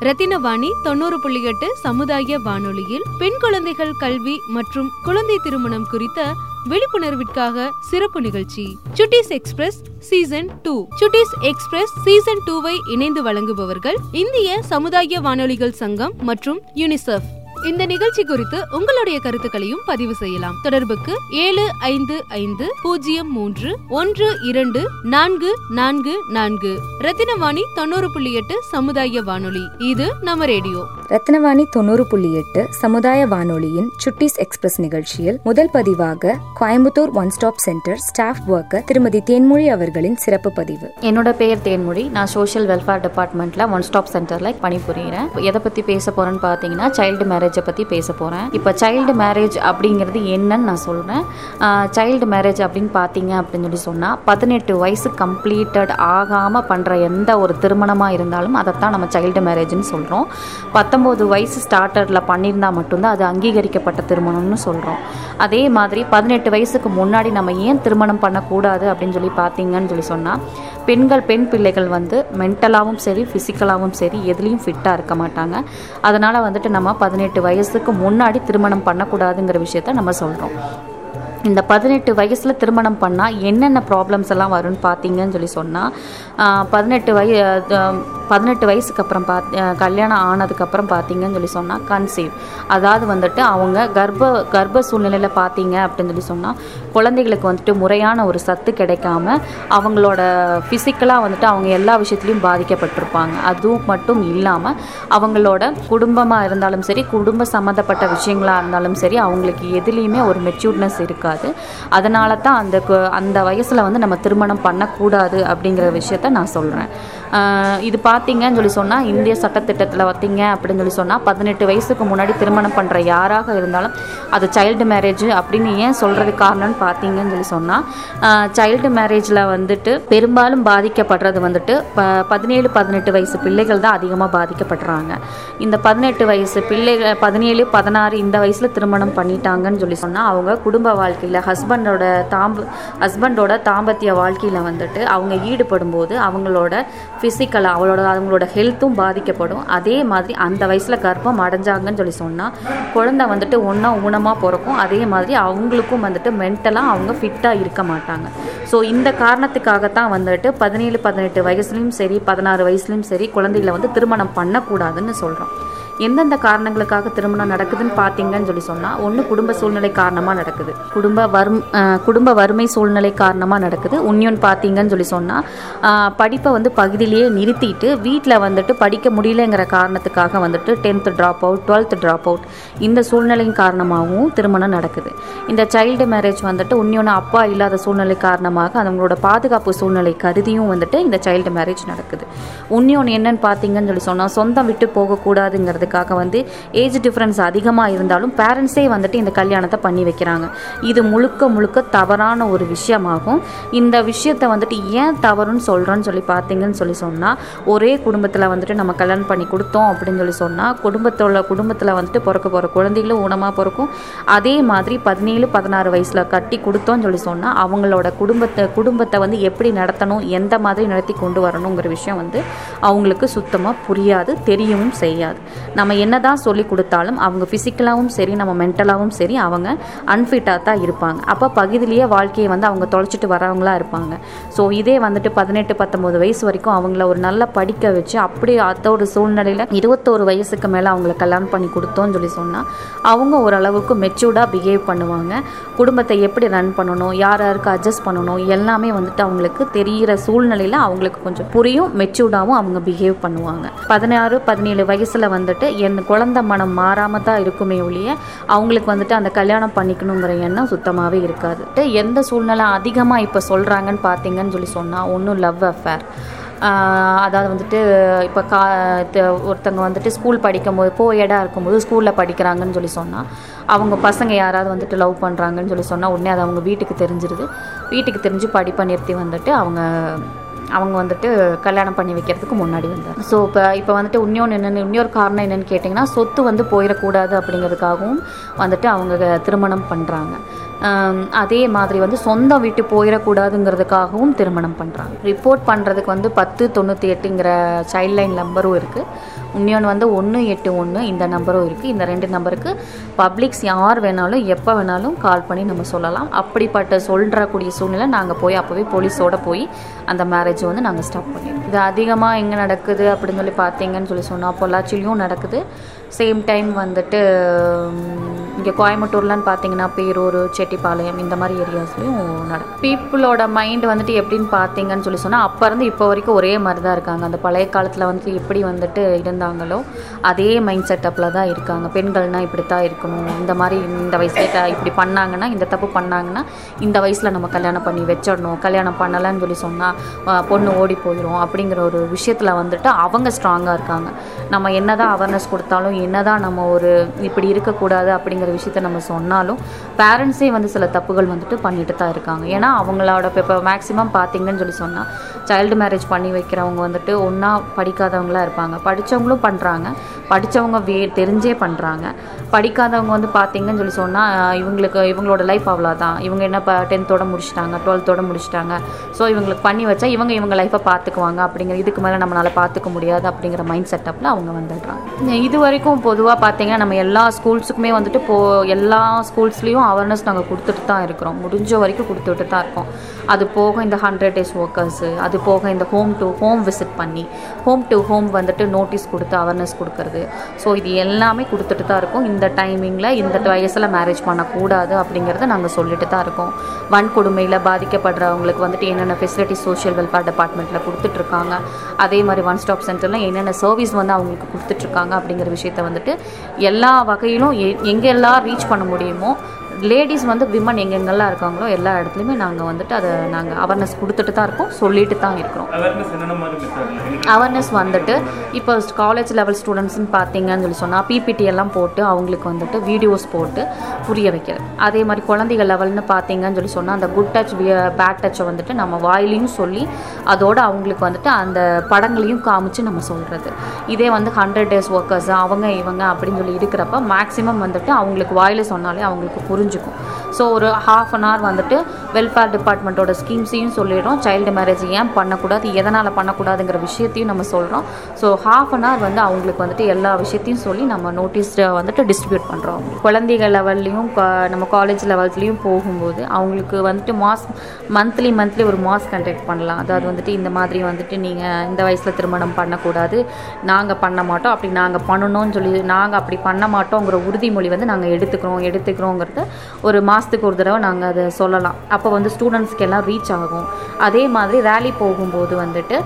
ரத்தினவாணி தொண்ணூறு புள்ளி எட்டு சமுதாய வானொலியில் பெண் குழந்தைகள் கல்வி மற்றும் குழந்தை திருமணம் குறித்த விழிப்புணர்விற்காக சிறப்பு நிகழ்ச்சி. சுட்டிஸ் express season two. சுட்டிஸ் express season டூவை இணைந்து வழங்குபவர்கள் இந்திய சமுதாய வானொலிகள் சங்கம் மற்றும் யுனிசெஃப். இந்த நிகழ்ச்சி குறித்து உங்களுடைய கருத்துக்களையும் பதிவு செய்யலாம். தொடர்புக்கு ஏழு ஐந்து ஐந்து பூஜ்ஜியம் மூன்று ஒன்று இரண்டு நான்கு நான்கு நான்கு. ரத்தினவாணி தொண்ணூறு புள்ளி எட்டு சமுதாய வானொலி. இது நம்ம ரேடியோ. ரத்னவாணி தொண்ணூறு புள்ளி எட்டு சமுதாய வானொலியின் சுட்டிஸ் எக்ஸ்பிரஸ் நிகழ்ச்சியில் முதல் பதிவாக Coimbatore one stop center staff worker திருமதி தேன்மொழி அவர்களின் சிறப்பு பதிவு. என்னோட பேர் தேன்மொழி. நான் சோஷியல் வெல்ஃபேர் டிபார்ட்மெண்ட்டில் ஒன் ஸ்டாப் சென்டரில் பணிபுரிகிறேன் எதை பற்றி பேச போகிறேன்னு பார்த்தீங்கன்னா சைல்டு மேரேஜை பற்றி பேச போகிறேன் இப்போ சைல்டு மேரேஜ் அப்படிங்கிறது என்னன்னு நான் சொல்கிறேன் சைல்டு மேரேஜ் அப்படின்னு பார்த்தீங்க அப்படின்னு சொல்லி சொன்னால் பதினெட்டு வயசு கம்ப்ளீட்டட் ஆகாமல் பண்ணுற எந்த ஒரு திருமணமாக இருந்தாலும் அதைத்தான் நம்ம சைல்டு மேரேஜ்னு சொல்கிறோம் பத்தொம்போது வயசு ஸ்டார்டரில் பண்ணியிருந்தால் மட்டும்தான் அது அங்கீகரிக்கப்பட்ட திருமணம்னு சொல்கிறோம் அதே மாதிரி பதினெட்டு வயசுக்கு முன்னாடி நம்ம ஏன் திருமணம் பண்ணக்கூடாது அப்படின்னு சொல்லி பார்த்தீங்கன்னு சொல்லி சொன்னால் பெண்கள் பெண் பிள்ளைகள் வந்து மென்டலாகவும் சரி ஃபிசிக்கலாகவும் சரி எதுலேயும் ஃபிட்டாக இருக்க மாட்டாங்க. அதனால் வந்துட்டு நம்ம பதினெட்டு வயசுக்கு முன்னாடி திருமணம் பண்ணக்கூடாதுங்கிற விஷயத்த நம்ம சொல்கிறோம் இந்த பதினெட்டு வயசில் திருமணம் பண்ணால் என்னென்ன ப்ராப்ளம்ஸ் எல்லாம் வரும்னு பார்த்தீங்கன்னு சொல்லி சொன்னால் பதினெட்டு வய பதினெட்டு வயசுக்கு அப்புறம் பாத் கல்யாணம் ஆனதுக்கப்புறம் பார்த்தீங்கன்னு சொல்லி சொன்னால் கன்சீவ் அதாவது வந்துட்டு அவங்க கர்ப்ப கர்ப்ப சூழ்நிலையில் பார்த்தீங்க அப்படின்னு சொல்லி சொன்னால் குழந்தைகளுக்கு வந்துட்டு முறையான ஒரு சத்து கிடைக்காம அவங்களோட ஃபிசிக்கலாக வந்துட்டு அவங்க எல்லா விஷயத்துலையும் பாதிக்கப்பட்டிருப்பாங்க. அதுவும் மட்டும் இல்லாமல் அவங்களோட குடும்பமாக இருந்தாலும் சரி குடும்ப சம்மந்தப்பட்ட விஷயங்களாக இருந்தாலும் சரி அவங்களுக்கு எதுலேயுமே ஒரு மெச்சூர்னஸ் இருக்காது. அதனால தான் அந்த கு- அந்த வயசில் வந்து நம்ம திருமணம் பண்ணக்கூடாது அப்படிங்கிற விஷயத்த நான் சொல்கிறேன் இது பார்த்தீங்கன்னு சொல்லி சொன்னால் இந்திய சட்டத்திட்டத்தில் பார்த்தீங்க அப்படின்னு சொல்லி சொன்னால் பதினெட்டு வயசுக்கு முன்னாடி திருமணம் பண்ணுற யாராக இருந்தாலும் அது சைல்டு மேரேஜ் அப்படின்னு ஏன் சொல்கிறது காரணம்னு பார்த்தீங்கன்னு சொல்லி சொன்னால் சைல்டு மேரேஜில் வந்துட்டு பெரும்பாலும் பாதிக்கப்படுறது வந்துட்டு ப பதினேழு பதினெட்டு வயசு பிள்ளைகள் தான் அதிகமாக பாதிக்கப்படுறாங்க. இந்த பதினெட்டு வயசு பிள்ளைகள் பதினேழு பதினாறு இந்த வயசில் திருமணம் பண்ணிட்டாங்கன்னு சொல்லி சொன்னால் அவங்க குடும்ப வாழ்க்கை வாழ்க்கையில் ஹஸ்பண்டோட தாம்ப ஹஸ்பண்டோட தாம்பத்திய வாழ்க்கையில் வந்துட்டு அவங்க ஈடுபடும் போது அவங்களோட ஃபிசிக்கலாக அவளோட அவங்களோட ஹெல்த்தும் பாதிக்கப்படும். அதே மாதிரி அந்த வயசில் கர்ப்பம் அடைஞ்சாங்கன்னு சொல்லி சொன்னால் குழந்தை வந்துட்டு ஒன்றா ஊனமாக பிறக்கும். அதே மாதிரி அவங்களுக்கும் வந்துட்டு மென்டலாக அவங்க ஃபிட்டாக இருக்க மாட்டாங்க. ஸோ இந்த காரணத்துக்காகத்தான் வந்துட்டு பதினேழு பதினெட்டு வயசுலேயும் சரி பதினாறு வயசுலேயும் சரி குழந்தைகளை வந்து திருமணம் பண்ணக்கூடாதுன்னு சொல்கிறோம் எந்தெந்த காரணங்களுக்காக திருமணம் நடக்குதுன்னு பார்த்தீங்கன்னு சொல்லி சொன்னால் ஒன்று குடும்ப சூழ்நிலை காரணமாக நடக்குது. குடும்ப வறும் குடும்ப வறுமை சூழ்நிலை காரணமாக நடக்குது. இன்னொன்று பார்த்தீங்கன்னு சொல்லி சொன்னால் படிப்பை வந்து பகுதியிலேயே நிறுத்திட்டு வீட்டில் வந்துட்டு படிக்க முடியலங்கிற காரணத்துக்காக வந்துட்டு tenth drop out twelfth drop out இந்த சூழ்நிலையின் காரணமாகவும் திருமணம் நடக்குது. இந்த சைல்டு மேரேஜ் வந்துட்டு இன்னொன்று அப்பா இல்லாத சூழ்நிலை காரணமாக அவங்களோட பாதுகாப்பு சூழ்நிலை கருதியும் வந்துட்டு இந்த சைல்டு மேரேஜ் நடக்குது. இன்னொன்று என்னன்னு பார்த்தீங்கன்னு சொல்லி சொன்னால் சொந்தம் விட்டு போகக்கூடாதுங்கிறது போகக்கூடாதுங்கிறதுக்காக வந்து ஏஜ் டிஃப்ரென்ஸ் அதிகமாக இருந்தாலும் பேரண்ட்ஸே வந்துட்டு இந்த கல்யாணத்தை பண்ணி வைக்கிறாங்க. இது முழுக்க முழுக்க தவறான ஒரு விஷயமாகும். இந்த விஷயத்தை வந்துட்டு ஏன் தவறுன்னு சொல்கிறோன்னு சொல்லி பார்த்தீங்கன்னு சொல்லி சொன்னால் ஒரே குடும்பத்தில் வந்துட்டு நம்ம கல்யாணம் பண்ணி கொடுத்தோம் அப்படின்னு சொல்லி சொன்னால் குடும்பத்தோட குடும்பத்தில் வந்துட்டு பிறக்க போகிற குழந்தைகளும் ஊனமாக பிறக்கும். அதே மாதிரி பதினேழு பதினாறு வயசில் கட்டி கொடுத்தோம்னு சொல்லி சொன்னால் அவங்களோட குடும்பத்தை குடும்பத்தை வந்து எப்படி நடத்தணும் எந்த மாதிரி நடத்தி கொண்டு வரணுங்கிற விஷயம் வந்து அவங்களுக்கு சுத்தமாக புரியாது தெரியவும் செய்யாது. நம்ம என்னதான் சொல்லி கொடுத்தாலும் அவங்க ஃபிசிக்கலாகவும் சரி நம்ம மென்டலாகவும் சரி அவங்க அன்ஃபிட்டாக தான் இருப்பாங்க. அப்போ பகுதியிலேயே வாழ்க்கையை வந்து அவங்க தொலைச்சிட்டு வரவங்களா இருப்பாங்க. ஸோ இதே வந்துட்டு பதினெட்டு பத்தொம்போது வயசு வரைக்கும் அவங்கள ஒரு நல்ல படிக்க வச்சு அப்படி அத்தோட சூழ்நிலையில் இருபத்தோரு வயசுக்கு மேலே அவங்கள கல்யாணம் பண்ணி கொடுத்தோன்னு சொல்லி சொன்னால் அவங்க ஓரளவுக்கு மெச்சூர்டாக பிஹேவ் பண்ணுவாங்க. குடும்பத்தை எப்படி ரன் பண்ணணும் யார் யாருக்கு அட்ஜஸ்ட் பண்ணணும் எல்லாமே வந்துட்டு அவங்களுக்கு தெரிகிற சூழ்நிலையில் அவங்களுக்கு கொஞ்சம் புரியும் மெச்சூர்டாகவும் அவங்க பிஹேவ் பண்ணுவாங்க. பதினாறு பதினேழு வயசில் வந்துட்டு என் குழந்தை மனம் மாறாமல் தான் இருக்குமே ஒழிய அவங்களுக்கு வந்துட்டு அந்த கல்யாணம் பண்ணிக்கணுங்கிற எண்ணம் சுத்தமாகவே இருக்காது. எந்த சூழ்நிலை அதிகமாக இப்போ சொல்கிறாங்கன்னு பார்த்தீங்கன்னு சொல்லி சொன்னால் ஒன்றும் லவ் அஃபேர் அதாவது வந்துட்டு இப்போ கா த- ஒருத்தங்க வந்துட்டு ஸ்கூல் படிக்கும்போது போ இடம் இருக்கும்போது ஸ்கூலில் படிக்கிறாங்கன்னு சொல்லி சொன்னால் அவங்க பசங்க யாராவது வந்துட்டு லவ் பண்ணுறாங்கன்னு சொல்லி சொன்னால் உடனே அது அவங்க வீட்டுக்கு தெரிஞ்சிருது. வீட்டுக்கு தெரிஞ்சு படிப்பை நிறுத்தி வந்துட்டு அவங்க அவங்க வந்துட்டு கல்யாணம் பண்ணி வைக்கிறதுக்கு முன்னாடி வந்தார் ஸோ இப்போ இப்போ வந்துட்டு இன்னொன்று என்னென்னு இன்னொரு காரணம் என்னென்னு கேட்டிங்கன்னா சொத்து வந்து போயிடக்கூடாது அப்படிங்கிறதுக்காகவும் வந்துட்டு அவங்க திருமணம் பண்ணுறாங்க அதே மாதிரி வந்து சொந்தம் வீட்டு போயிடக்கூடாதுங்கிறதுக்காகவும் திருமணம் பண்ணுறாங்க ரிப்போர்ட் பண்ணுறதுக்கு வந்து பத்து தொண்ணூற்றி எட்டுங்கிற சைல்ட் லைன் நம்பரும் இருக்குது இன்னொன்று வந்து ஒன்று எட்டு ஒன்று இந்த நம்பரும் இருக்குது இந்த ரெண்டு நம்பருக்கு பப்ளிக்ஸ் யார் வேணாலும் எப்போ வேணாலும் கால் பண்ணி நம்ம சொல்லலாம். அப்படிப்பட்ட சொல்கிறக்கூடிய சூழ்நிலை நாங்கள் போய் அப்போவே போலீஸோட போய் அந்த மேரேஜ் வந்து நாங்கள் ஸ்டாப் பண்ணிடுவோம். இது அதிகமாக எங்கே நடக்குது அப்படின்னு சொல்லி பார்த்தீங்கன்னு சொல்லி சொன்னால் பொள்ளாச்சிலையும் நடக்குது. சேம் டைம் வந்துட்டு இங்கே கோயம்புத்தூர்லன்னு பார்த்தீங்கன்னா பேரூர் செட்டிப்பாளையம் இந்த மாதிரி ஏரியாஸ்லையும் நடக்கும் பீப்புளோட மைண்ட் வந்துட்டு எப்படின்னு பார்த்தீங்கன்னு சொல்லி சொன்னால் அப்போ இருந்து இப்போ வரைக்கும் ஒரே மாதிரி தான் இருக்காங்க. அந்த பழைய காலத்தில் வந்துட்டு எப்படி வந்துட்டு இருந்தாங்களோ அதே மைண்ட் செட்டப்பில் தான் இருக்காங்க. பெண்கள்னால் இப்படி தான் இருக்கணும். இந்த மாதிரி இந்த வயசுல இப்படி பண்ணாங்கன்னா இந்த தப்பு பண்ணாங்கன்னா இந்த வயசில் நம்ம கல்யாணம் பண்ணி வச்சிடணும். கல்யாணம் பண்ணலைன்னு சொல்லி சொன்னால் பொண்ணு ஓடி போயிடும் அப்படிங்கிற ஒரு விஷயத்தில் வந்துட்டு அவங்க ஸ்ட்ராங்காக இருக்காங்க. நம்ம என்ன தான் அவேர்னஸ் கொடுத்தாலும் என்னதான் நம்ம ஒரு இப்படி இருக்கக்கூடாது அப்படிங்கிற விஷயத்த நம்ம சொன்னாலும் பேரண்ட்ஸே வந்து சில தப்புகள் வந்துட்டு பண்ணிட்டு தான் இருக்காங்க. ஏன்னா அவங்களோட இப்போ மேக்ஸிமம் பார்த்தீங்கன்னு சொல்லி சொன்னால் சைல்டு மேரேஜ் பண்ணி வைக்கிறவங்க வந்துட்டு ஒன்றா படிக்காதவங்களா இருப்பாங்க. படித்தவங்களும் பண்ணுறாங்க படித்தவங்க வே தெரிஞ்சே பண்ணுறாங்க படிக்காதவங்க வந்து பார்த்தீங்கன்னு சொல்லி சொன்னால் இவங்களுக்கு இவங்களோட லைஃப் அவ்வளோதான் இவங்க என்ன இப்போ டென்த்தோட முடிச்சிட்டாங்க டுவெல்த்தோட முடிச்சிட்டாங்க. ஸோ இவங்களுக்கு பண்ணி வச்சா இவங்க இவங்க லைஃப்பை பார்த்துக்குவாங்க அப்படிங்கிற இதுக்கு மேலே நம்மளால் பார்த்துக்க முடியாது அப்படிங்கிற மைண்ட் செட்டப்பில் அவங்க வந்துடுறாங்க. இது வரைக்கும் பொதுவாக பார்த்தீங்கன்னா நம்ம எல்லா ஸ்கூல்ஸுக்குமே வந்துட்டு போ எல்லா ஸ்கூல்ஸ்லேயும் அவேர்னஸ் நாங்கள் கொடுத்துட்டு தான் இருக்கிறோம். முடிஞ்ச வரைக்கும் கொடுத்துட்டு தான் இருக்கோம். அது போக இந்த ஹண்ட்ரட் டேஸ் ஒர்க்கர்ஸு அது போக இந்த ஹோம் டு ஹோம் விசிட் பண்ணி ஹோம் டு ஹோம் வந்துட்டு நோட்டீஸ் கொடுத்து அவேர்னஸ் கொடுக்கறது. ஸோ இது எல்லாமே கொடுத்துட்டு தான் இருக்கோம். இந்த டைமிங்கில் இந்த வயசில் மேரேஜ் பண்ணக்கூடாது அப்படிங்கிறத நாங்கள் சொல்லிட்டு தான் இருக்கோம். வன்கொடுமையில் பாதிக்கப்படுறவங்களுக்கு வந்துட்டு என்னென்ன ஃபெசிலிட்டிஸ் சோஷியல் வெல்ஃபேர் டிபார்ட்மெண்ட்டில் கொடுத்துட்ருக்காங்க அதே மாதிரி ஒன் ஸ்டாப் சென்டரில் என்னென்ன சர்வீஸ் வந்து அவங்களுக்கு கொடுத்துட்ருக்காங்க அப்படிங்கிற விஷயத்த வந்துட்டு எல்லா வகையிலும் எங்கெல்லாம் ரீச் பண்ண முடியுமோ லேடிஸ் வந்து விமன் எங்கெங்கெல்லாம் இருக்காங்களோ எல்லா இடத்துலையுமே நாங்கள் வந்துட்டு அதை நாங்கள் அவேர்னஸ் கொடுத்துட்டு தான் இருக்கோம் சொல்லிட்டு தான் இருக்கிறோம். அவேர்னஸ் வந்துட்டு இப்போ காலேஜ் லெவல் ஸ்டூடெண்ட்ஸ்னு பார்த்தீங்கன்னு சொல்லி சொன்னால் பிபிடி எல்லாம் போட்டு அவங்களுக்கு வந்துட்டு வீடியோஸ் போட்டு புரிய வைக்கிறது. அதே மாதிரி குழந்தைகள் லெவல்னு பார்த்தீங்கன்னு சொல்லி சொன்னால் அந்த குட் டச் பேட் டச்சை வந்துட்டு நம்ம வாயிலையும் சொல்லி அதோட அவங்களுக்கு வந்துட்டு அந்த படங்களையும் காமிச்சு நம்ம சொல்கிறது இதே வந்து ஹண்ட்ரட் டேஸ் ஒர்க்கர்ஸ் அவங்க இவங்க அப்படின்னு சொல்லி இருக்கிறப்ப மேக்ஸிமம் வந்துட்டு அவங்களுக்கு வாயில சொன்னாலே அவங்களுக்கு புரிஞ்சுக்கும். ஸோ ஒரு ஹாஃப் அன் ஹவர் வந்துட்டு வெல்ஃபேர் டிபார்ட்மெண்ட்டோட ஸ்கீம்ஸையும் சொல்லிடுறோம். சைல்டு மேரேஜ் ஏன் பண்ணக்கூடாது எதனால் பண்ணக்கூடாதுங்கிற விஷயத்தையும் நம்ம சொல்கிறோம் ஸோ ஹாஃப் அன் ஹவர் வந்து அவங்களுக்கு வந்துட்டு எல்லா விஷயத்தையும் சொல்லி நம்ம நோட்டீஸை வந்துட்டு டிஸ்ட்ரிபியூட் பண்ணுறோம் குழந்தைகள் லெவல்லையும் நம்ம காலேஜ் லெவல்ஸ்லையும் போகும்போது அவங்களுக்கு வந்துட்டு மாஸ் மந்த்லி மந்த்லி ஒரு மாஸ் கண்டக்ட் பண்ணலாம். அதாவது வந்துட்டு இந்த மாதிரி வந்துட்டு நீங்கள் இந்த வயசில் திருமணம் பண்ணக்கூடாது நாங்கள் பண்ண மாட்டோம் அப்படி நாங்கள் பண்ணணும்னு சொல்லி நாங்கள் அப்படி பண்ண மாட்டோங்கிற உறுதிமொழி வந்து நாங்கள் எடுத்துக்கிறோம் எடுத்துக்கிறோங்கிறத ஒரு மாதத்துக்கு ஒரு தடவை நாங்கள் அதை சொல்லலாம். அப்போ வந்து ஸ்டூடெண்ட்ஸ்க்கு எல்லாம் ரீச் ஆகும். அதே மாதிரி ரேலி போகும்போது வந்துட்டு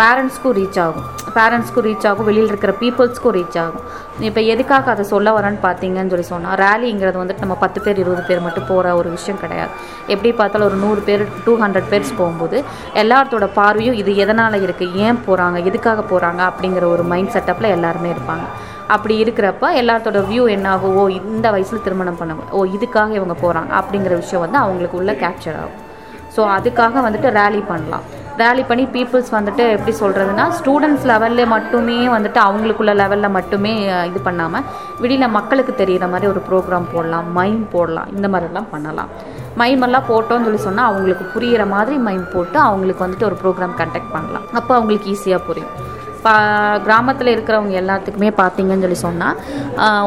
பேரண்ட்ஸ்க்கும் ரீச் ஆகும். பேரண்ட்ஸ்க்கும் ரீச் ஆகும். வெளியில் இருக்கிற பீப்புள்ஸ்க்கும் ரீச் ஆகும். இப்போ எதுக்காக அதை சொல்ல வரேன்னு பார்த்தீங்கன்னு சொல்லி சொன்னால் ரேலிங்கிறது வந்துட்டு நம்ம பத்து பேர் இருபது பேர் மட்டும் போகிற ஒரு விஷயம் கிடையாது. எப்படி பார்த்தாலும் ஒரு நூறு பேர் டூ ஹண்ட்ரட் பேர்ஸ் போகும்போது எல்லாத்தோட பார்வையும் இது எதனால் இருக்குது ஏன் போகிறாங்க எதுக்காக போகிறாங்க அப்படிங்கிற ஒரு மைண்ட் செட்டப்பில் எல்லாருமே இருப்பாங்க. அப்படி இருக்கிறப்ப எல்லாத்தோட வியூ என்ன ஆகும் ஓ இந்த வயசில் திருமணம் பண்ண ஓ இதுக்காக இவங்க போகிறாங்க அப்படிங்கிற விஷயம் வந்து அவங்களுக்கு உள்ளே கேப்சர் ஆகும். ஸோ அதுக்காக வந்துட்டு ரேலி பண்ணலாம். ரேலி பண்ணி பீப்புள்ஸ் வந்துட்டு எப்படி சொல்கிறதுனா ஸ்டூடெண்ட்ஸ் லெவலில் மட்டுமே வந்துட்டு அவங்களுக்குள்ள லெவலில் மட்டுமே இது பண்ணாமல் வெளியில் மக்களுக்கு தெரிகிற மாதிரி ஒரு ப்ரோக்ராம் போடலாம் மைம் போடலாம் இந்த மாதிரிலாம் பண்ணலாம். மைம் எல்லாம் போட்டோம்னு சொல்லி சொன்னால் அவங்களுக்கு புரிகிற மாதிரி மைம் போட்டு அவங்களுக்கு வந்துட்டு ஒரு ப்ரோக்ராம் கண்டக்ட் பண்ணலாம். அப்போ அவங்களுக்கு ஈஸியாக புரியும். பா கிராமத்தில் இருக்கிறவங்க எல்லாத்துக்குமே பார்த்தீங்கன்னு சொல்லி சொன்னால்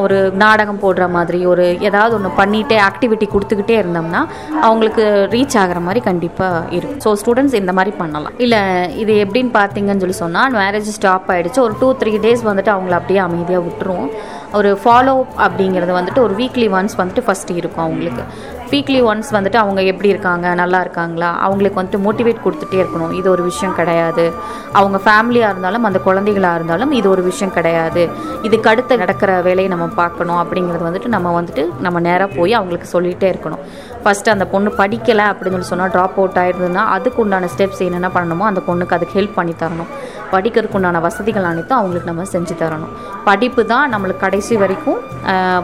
ஒரு நாடகம் போடுற மாதிரி ஒரு ஏதாவது ஒன்று பண்ணிகிட்டே ஆக்டிவிட்டி கொடுத்துக்கிட்டே இருந்தோம்னா அவங்களுக்கு ரீச் ஆகிற மாதிரி கண்டிப்பாக இருக்கும். ஸோ ஸ்டூடெண்ட்ஸ் இந்த மாதிரி பண்ணலாம். இல்லை இது எப்படின்னு பார்த்தீங்கன்னு சொல்லி சொன்னால் மேரேஜ் ஸ்டாப் ஆகிடுச்சு ஒரு டூ த்ரீ டேஸ் வந்துட்டு அவங்கள அப்படியே அமைதியாக விட்டுருவோம் ஒரு ஃபாலோ அப்படிங்கிறது வந்துட்டு ஒரு வீக்லி ஒன்ஸ் வந்துட்டு ஃபஸ்ட்டு இருக்கும் அவங்களுக்கு. வீக்லி ஒன்ஸ் வந்துட்டு அவங்க எப்படி இருக்காங்க நல்லா இருக்காங்களா? அவங்களுக்கு வந்துட்டு மோட்டிவேட் கொடுத்துட்டே இருக்கணும். இது ஒரு விஷயம் கிடையாது. அவங்க ஃபேமிலியாக இருந்தாலும் அந்த குழந்தைகளாக இருந்தாலும் இது ஒரு விஷயம் கிடையாது. இதுக்கு அடுத்து நடக்கிற வேலையை நம்ம பார்க்கணும் அப்படிங்கிறது வந்துட்டு நம்ம வந்துட்டு நம்ம நேராக போய் அவங்களுக்கு சொல்லிகிட்டே இருக்கணும். ஃபஸ்ட்டு அந்த பொண்ணு படிக்கலை அப்படின்னு சொல்லி சொன்னால் ட்ராப் அவுட் ஆயிருந்ததுன்னா அதுக்கு உண்டான ஸ்டெப்ஸ் என்னென்ன பண்ணணுமோ அந்த பொண்ணுக்கு அதுக்கு ஹெல்ப் பண்ணி தரணும். படிக்கிறதுக்கு உண்டான வசதிகள் அனைத்தும் அவங்களுக்கு நம்ம செஞ்சு தரணும். படிப்பு தான் நம்மளுக்கு கடைசி வரைக்கும்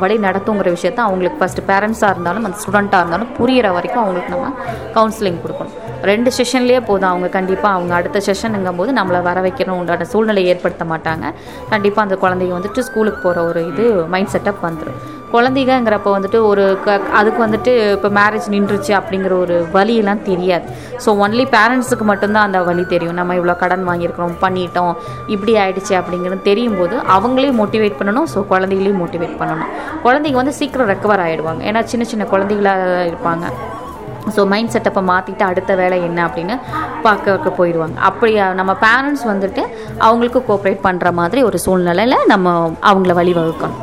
வழி நடத்துங்கிற விஷயத்த அவங்களுக்கு ஃபஸ்ட்டு பேரண்ட்ஸாக இருந்தாலும் அந்த ஸ்டூடெண்ட்டாக இருந்தாலும் புரிகிற வரைக்கும் அவங்களுக்கு நம்ம கவுன்சிலிங் கொடுக்கணும். ரெண்டு செஷன்லேயே போதும். அவங்க கண்டிப்பாக அவங்க அடுத்த செஷனுங்கும் போது நம்மளை வர வைக்கணும். உண்டான சூழ்நிலை ஏற்படுத்த மாட்டாங்க. கண்டிப்பாக அந்த குழந்தைங்க வந்துட்டு ஸ்கூலுக்கு போகிற ஒரு இது மைண்ட் செட்டப் வந்துடும் குழந்தைங்கங்கிறப்ப வந்துட்டு ஒரு க அதுக்கு வந்துட்டு இப்போ மேரேஜ் நின்றுச்சு அப்படிங்கிற ஒரு வழியெல்லாம் தெரியாது. ஸோ ஒன்லி பேரண்ட்ஸுக்கு மட்டும்தான் அந்த வழி தெரியும். நம்ம இவ்வளோ கடன் வாங்கியிருக்கிறோம் பண்ணிட்டோம் இப்படி ஆயிடுச்சு அப்படிங்கிறது தெரியும் போது அவங்களையும் மோட்டிவேட் பண்ணணும். ஸோ குழந்தைகளையும் மோட்டிவேட் பண்ணணும். குழந்தைங்க வந்து சீக்கிரம் ரெக்கவர் ஆகிடுவாங்க ஏன்னா சின்ன சின்ன குழந்தைகளாக இருப்பாங்க. ஸோ மைண்ட் செட்டப்பை மாற்றிட்டு அடுத்த வேலை என்ன அப்படின்னு பார்க்க போயிடுவாங்க. அப்படி நம்ம பேரண்ட்ஸ் வந்துட்டு அவங்களுக்கு கோஆப்ரேட் பண்ணுற மாதிரி ஒரு சூழ்நிலையில் நம்ம அவங்கள வழிவகுக்கணும்.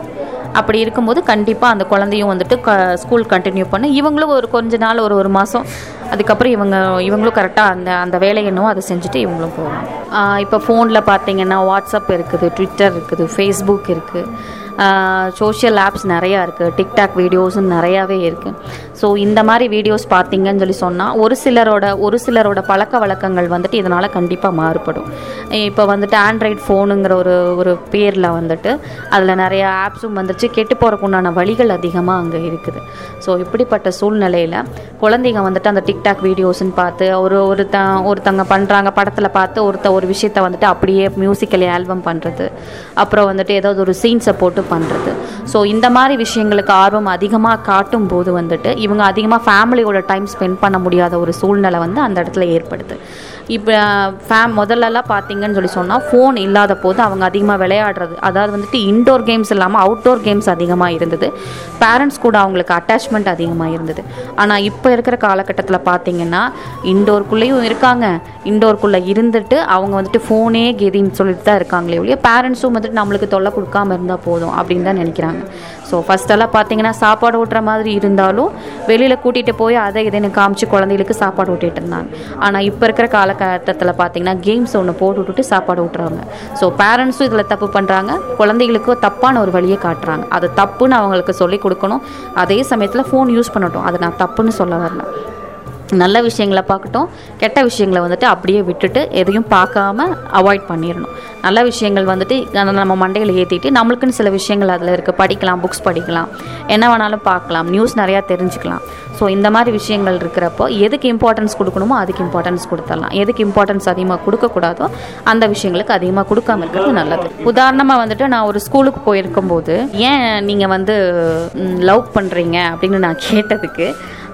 அப்படி இருக்கும்போது கண்டிப்பாக அந்த குழந்தையும் வந்துட்டு க ஸ்கூல் கண்டினியூ பண்ண. இவங்களும் ஒரு கொஞ்ச நாள் ஒரு ஒரு மாதம் அதுக்கப்புறம் இவங்க இவங்களும் கரெக்டாக அந்த அந்த வேலை அதை செஞ்சுட்டு இவங்களும் போவாங்க இப்போ ஃபோனில் பார்த்தீங்கன்னா வாட்ஸ்அப் இருக்குது ட்விட்டர் இருக்குது ஃபேஸ்புக் இருக்குது சோஷியல் ஆப்ஸ் நிறையா இருக்குது டிக்டாக் வீடியோஸும் நிறையாவே இருக்குது ஸோ இந்த மாதிரி வீடியோஸ் பார்த்தீங்கன்னு சொல்லி சொன்னால் ஒரு சிலரோட ஒரு சிலரோட பழக்க வழக்கங்கள் வந்துட்டு இதனால் கண்டிப்பாக மாறுபடும். இப்போ வந்துட்டு ஆண்ட்ராய்ட் ஃபோனுங்கிற ஒரு ஒரு பேரில் வந்துட்டு அதில் நிறையா ஆப்ஸும் வந்துச்சு கெட்டு போகிறக்குண்டான வழிகள் அதிகமாக அங்கே இருக்குது. ஸோ இப்படிப்பட்ட சூழ்நிலையில் குழந்தைங்க வந்துட்டு அந்த டிக்டாக் வீடியோஸ்ன்னு பார்த்து ஒரு ஒருத்த ஒருத்தங்க பண்ணுறாங்க படத்தில் பார்த்து ஒருத்த ஒரு விஷயத்த வந்துட்டு அப்படியே மியூசிக்கலி ஆல்பம் பண்ணுறது அப்புறம் வந்துட்டு ஏதாவது ஒரு சீன்ஸை போட்டு பண்ணுறது ஸோ இந்த மாதிரி விஷயங்களுக்கு ஆர்வம் அதிகமாக காட்டும் போது வந்துட்டு இவங்க அதிகமாக ஃபேமிலியோட டைம் ஸ்பெண்ட் பண்ண முடியாத ஒரு சூழ்நிலை வந்து அந்த இடத்துல ஏற்படுது. இப்போ ஃபேம் முதல்லலாம் பார்த்தீங்கன்னு சொல்லி சொன்னால் ஃபோன் இல்லாத போது அவங்க அதிகமாக விளையாடுறது. அதாவது வந்துட்டு இன்டோர் கேம்ஸ் இல்லாமல் அவுட்டோர் கேம்ஸ் அதிகமாக இருந்தது. பேரண்ட்ஸ் கூட அவங்களுக்கு அட்டாச்மெண்ட் அதிகமாக இருந்தது. ஆனால் இப்போ இருக்கிற காலகட்டத்தில் பார்த்தீங்கன்னா இன்டோர்க்குள்ளேயும் இருக்காங்க. இன்டோர்க்குள்ளே இருந்துட்டு அவங்க வந்துட்டு ஃபோனே கெதின்னு சொல்லிட்டு தான் இருக்காங்களே ஒழிய பேரண்ட்ஸும் வந்துட்டு நம்மளுக்கு தொல்லை கொடுக்காம இருந்தால் போதும் அப்படின்னு தான் நினைக்கிறாங்க. ஸோ ஃபஸ்ட்டெல்லாம் பார்த்தீங்கன்னா சாப்பாடு ஊட்டுற மாதிரி இருந்தாலும் வெளியில் கூட்டிகிட்டு போய் அதை இதைன்னு காமிச்சு குழந்தைகளுக்கு சாப்பாடு ஊட்டிகிட்டு இருந்தாங்க. ஆனால் இப்போ இருக்கிற காலகட்டத்தில் பார்த்தீங்கன்னா கேம்ஸ் ஒன்று போட்டு விட்டுட்டு சாப்பாடு ஊட்டுறாங்க. ஸோ பேரண்ட்ஸும் இதில் தப்பு பண்ணுறாங்க குழந்தைகளுக்கு தப்பான ஒரு வழியை காட்டுறாங்க. அது தப்புன்னு அவங்களுக்கு சொல்லி கொடுக்கணும். அதே சமயத்தில் ஃபோன் யூஸ் பண்ணட்டும். அதை நான் தப்புன்னு சொல்ல வரல. நல்ல விஷயங்களை பார்க்கட்டும் கெட்ட விஷயங்களை வந்துட்டு அப்படியே விட்டுட்டு எதையும் பார்க்காம அவாய்ட் பண்ணிடணும் நல்ல விஷயங்கள் வந்துட்டு நம்ம மண்டையில் ஏற்றிட்டு நம்மளுக்குன்னு சில விஷயங்கள் அதில் இருக்குது படிக்கலாம் புக்ஸ் படிக்கலாம். என்ன வேணாலும் பார்க்கலாம். நியூஸ் நிறையா தெரிஞ்சுக்கலாம். ஸோ இந்த மாதிரி விஷயங்கள் இருக்கிறப்போ எதுக்கு இம்பார்ட்டன்ஸ் கொடுக்கணுமோ அதுக்கு இம்பார்ட்டன்ஸ் கொடுத்துடலாம். எதுக்கு இம்பார்ட்டன்ஸ் அதிகமாக கொடுக்கக்கூடாதோ அந்த விஷயங்களுக்கு அதிகமாக கொடுக்காம இருக்கிறது நல்லது. உதாரணமாக வந்துட்டு நான் ஒரு ஸ்கூலுக்கு போயிருக்கும்போது ஏன் நீங்கள் வந்து லவ் பண்ணுறீங்க அப்படின்னு நான் கேட்டதுக்கு